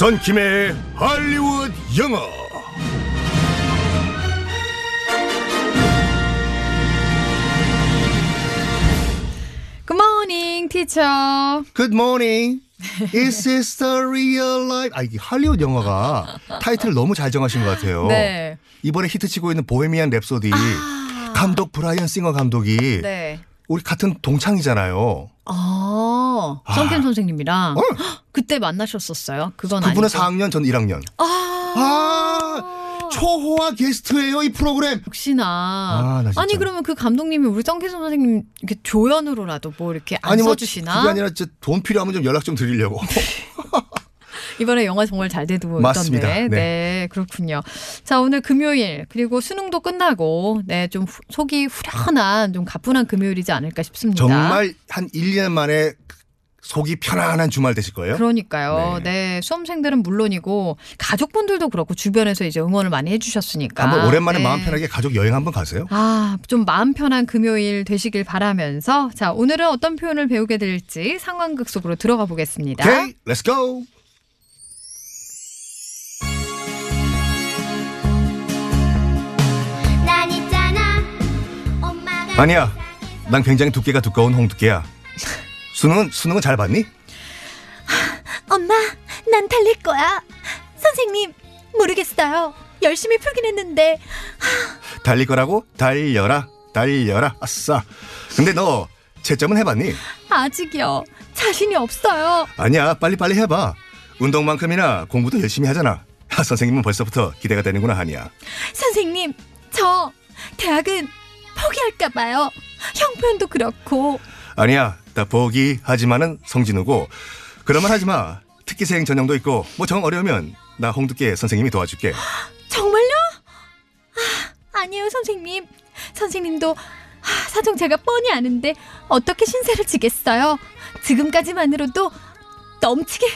선킴의 할리우드 영어 티처. Good morning. Is this the real life? 아, 이게 할리우드 영화가 타이틀을 너무 잘 정하신 것 같아요. 네. 이번에 히트치고 있는 보헤미안 랩소디 감독 브라이언 싱어 감독이 네. 우리 같은 동창이잖아요. 아, 성캠 선생님이랑 어. 헉, 그때 만나셨었어요. 그건 그분은 아니고. 4학년, 전 1학년. 아, 아, 초호화 게스트예요, 이 프로그램. 역시나. 아, 나 진짜. 니 그러면 그 감독님이 우리 성캠 선생님 이렇게 조연으로라도 뭐 이렇게 안 아니 뭐 써주시나? 그게 아니라 진짜 돈 필요하면 좀 연락 좀 드리려고. 이번에 영화 정말 잘 되고 맞습니다. 있던데. 네. 네. 그렇군요. 자, 오늘 금요일 그리고 수능도 끝나고 네, 좀 후- 속이 후련한 좀 가뿐한 금요일이지 않을까 싶습니다. 정말 한 1, 2년 만에 속이 편안한 주말 되실 거예요. 그러니까요. 네. 네. 수험생들은 물론이고 가족분들도 그렇고 주변에서 이제 응원을 많이 해주셨으니까. 한번 오랜만에 네. 마음 편하게 가족 여행 한번 가세요. 아, 좀 마음 편한 금요일 되시길 바라면서 자, 오늘은 어떤 표현을 배우게 될지 상황극 속으로 들어가 보겠습니다. 오케이, 렛츠 고. 난 있잖아 엄마가 아니야, 난 굉장히 두께가 두꺼운 홍두깨야. 수능은 수능은 잘 봤니? 엄마 난 달릴 거야 선생님 모르겠어요 열심히 풀긴 했는데 달릴 거라고? 달려라, 달려라. 아싸. 근데 너 채점은 해봤니? 아직이요. 자신이 없어요. 아니야, 빨리빨리 해봐. 운동만큼이나 공부도 열심히 하잖아. 아, 선생님은 벌써부터 기대가 되는구나, 하니야. 선생님 저 대학은 포기할까 봐요 형편도 그렇고 아니야, 나 포기하지만은 성진우고. 그러면 하지 마. 특기생 전형도 있고, 뭐 정 어려우면 나 홍두깨 선생님이 도와줄게. 정말요? 아, 아니에요 선생님 선생님도 아, 사정 제가 뻔히 아는데 어떻게 신세를 지겠어요 지금까지만으로도 넘치게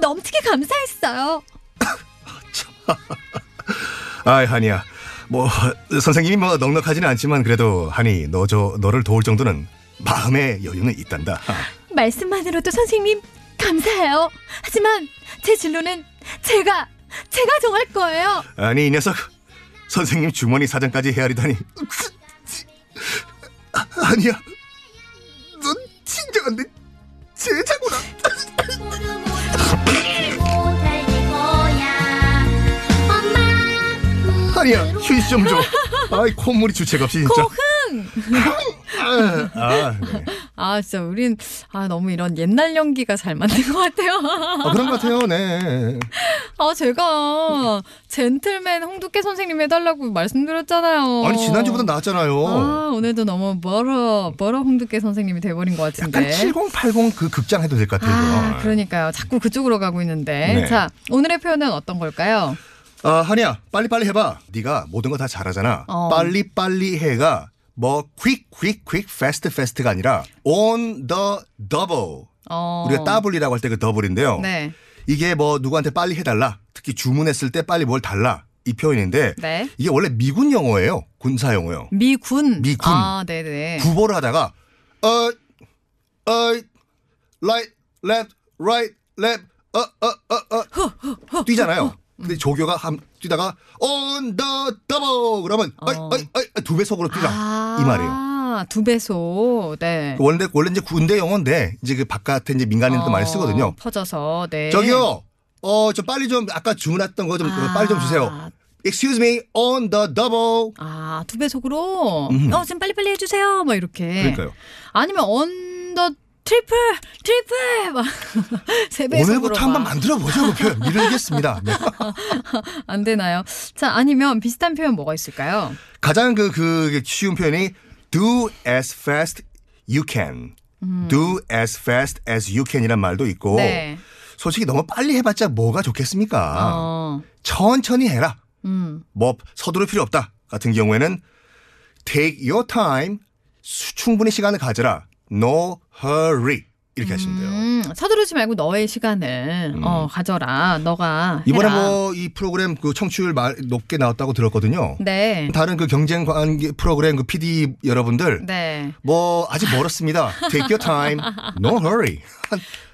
넘치게 감사했어요 아이, 한이야. 뭐, 선생님이 뭐 넉넉하지는 않지만 그래도 한이 너 저, 너를 도울 정도는 마음의 여유는 있단다. 말씀만으로도 선생님 감사해요 하지만 제 진로는 제가 제가 정할 거예요 아니, 이 녀석. 선생님 주머니 사정까지 헤아리다니. 아, 아니야. 넌 진정한 내 제자구나. 아니야, 휴지 좀 줘. 아이, 콧물이 주책 없이 진짜. 고흥! 아, 아, 네. 아, 진짜 우린 아, 너무 이런 옛날 연기가 잘 맞는 것 같아요. 아, 그런 것 같아요, 네. 아, 제가 젠틀맨 홍두깨 선생님 해달라고 말씀드렸잖아요. 아니, 지난주보다 나았잖아요. 아, 오늘도 너무 멀어, 멀어 홍두깨 선생님이 돼버린 것 같은데. 약간 7080 그 극장 해도 될 것 같아요. 아. 그러니까요. 자꾸 그쪽으로 가고 있는데. 네. 자, 오늘의 표현은 어떤 걸까요? 아, 한이야, 빨리빨리 해봐. 네가 모든 거 다 잘하잖아. 어. 빨리빨리 해가 뭐 quick, quick, quick, fast, fast가 아니라 on the double. 어. 우리가 더블이라고 할 때 그 더블인데요. 네. 이게 뭐 누구한테 빨리 해달라. 특히 주문했을 때 빨리 뭘 달라. 이 표현인데 네. 이게 원래 미군 영어예요. 군사 영어요. 미군. 미군. 아, 네네. 구보를 하다가 어, 어, right, left, right, left, 어, 어, 어, 어, 뛰잖아요. 근데 조교가 한 뛰다가 on the double 그러면 어이, 어. 어이, 어이, 두 배속으로 뛰라 아, 이 말이에요. 두 배속. 네. 원래 원래 이제 군대 영어인데 이제 그 바깥에 이제 민간인도 많이 쓰거든요. 어, 퍼져서. 네. 저기요, 어, 저 빨리 좀 아까 주문했던 거좀 아. 빨리 좀 주세요. Excuse me, on the double. 아, 두 배속으로. 음. 어, 지금 빨리빨리 해 주세요. 막 이렇게. 그러니까요. 아니면 on the triple, triple! 막. 세 배속으로. 오늘부터 막. 한번 만들어 보죠, 그 표현. 미루겠습니다. 네. 안 되나요? 자, 아니면 비슷한 표현 뭐가 있을까요? 가장 그, 그 쉬운 표현이 do as fast you can. do as fast as you can이란 말도 있고. 음. 네. 솔직히 너무 빨리 해봤자 뭐가 좋겠습니까? 어. 천천히 해라. 음. 뭐 서두를 필요 없다. 같은 경우에는 take your time. 수- 충분히 시간을 가져라. No hurry. 이렇게 하시면 돼요. 음, 서두르지 말고 너의 시간을 어, 가져라. 너가 이번에 해라. 뭐 이 프로그램 그 청취율 말- 높게 나왔다고 들었거든요. 네. 다른 그 경쟁 관계 프로그램 그 PD 여러분들 네. 뭐 아직 멀었습니다. Take your time. No hurry.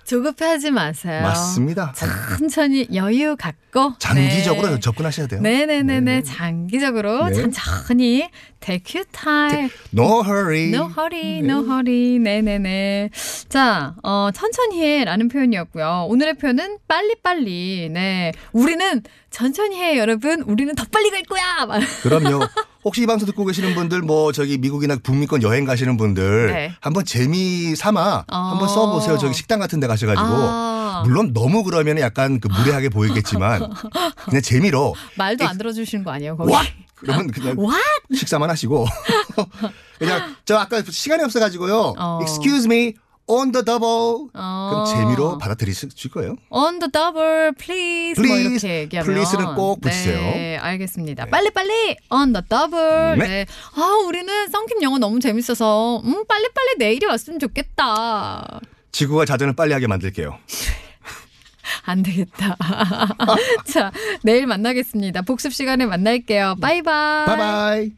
조급해하지 마세요. 맞습니다. 천천히 여유 갖고 장기적으로 네. 접근하셔야 돼요. 네네네 네 장기적으로 네. 천천히 take your time. No hurry. No hurry, no hurry. 네네네. 자, 어, 천천히 해라는 표현이었고요. 오늘의 표현은 빨리빨리. 네. 우리는 천천히 해, 여러분. 우리는 더 빨리 갈 거야. 막. 그럼요. 혹시 이 방송 듣고 계시는 분들 뭐 저기 미국이나 북미권 여행 가시는 분들 네. 한번 재미 삼아 어. 한번 써보세요. 저기 식당 같은 데 가셔가지고 아. 물론 너무 그러면 약간 그 무례하게 보이겠지만 그냥 재미로 말도 안 들어주시는 거 아니에요, 거기? 와 그러면 그냥 What? 식사만 하시고 그냥 저 아까 시간이 없어가지고요. 어. Excuse me on the double. 어. 그럼 재미로 받아들이실 거예요. On the double, please. 뭐 Please, 이렇게 얘기하면. please는 꼭 붙이세요. 네, 알겠습니다. 빨리 빨리 on the double. 네. 네. 아, 우리는 썬킴 영어 너무 재밌어서, 음, 빨리 빨리 내일이 왔으면 좋겠다. 지구가 자전을 빨리 하게 만들게요. 안 되겠다. 자, 내일 만나겠습니다. 복습 시간에 만날게요. 바이바이. 바이바이.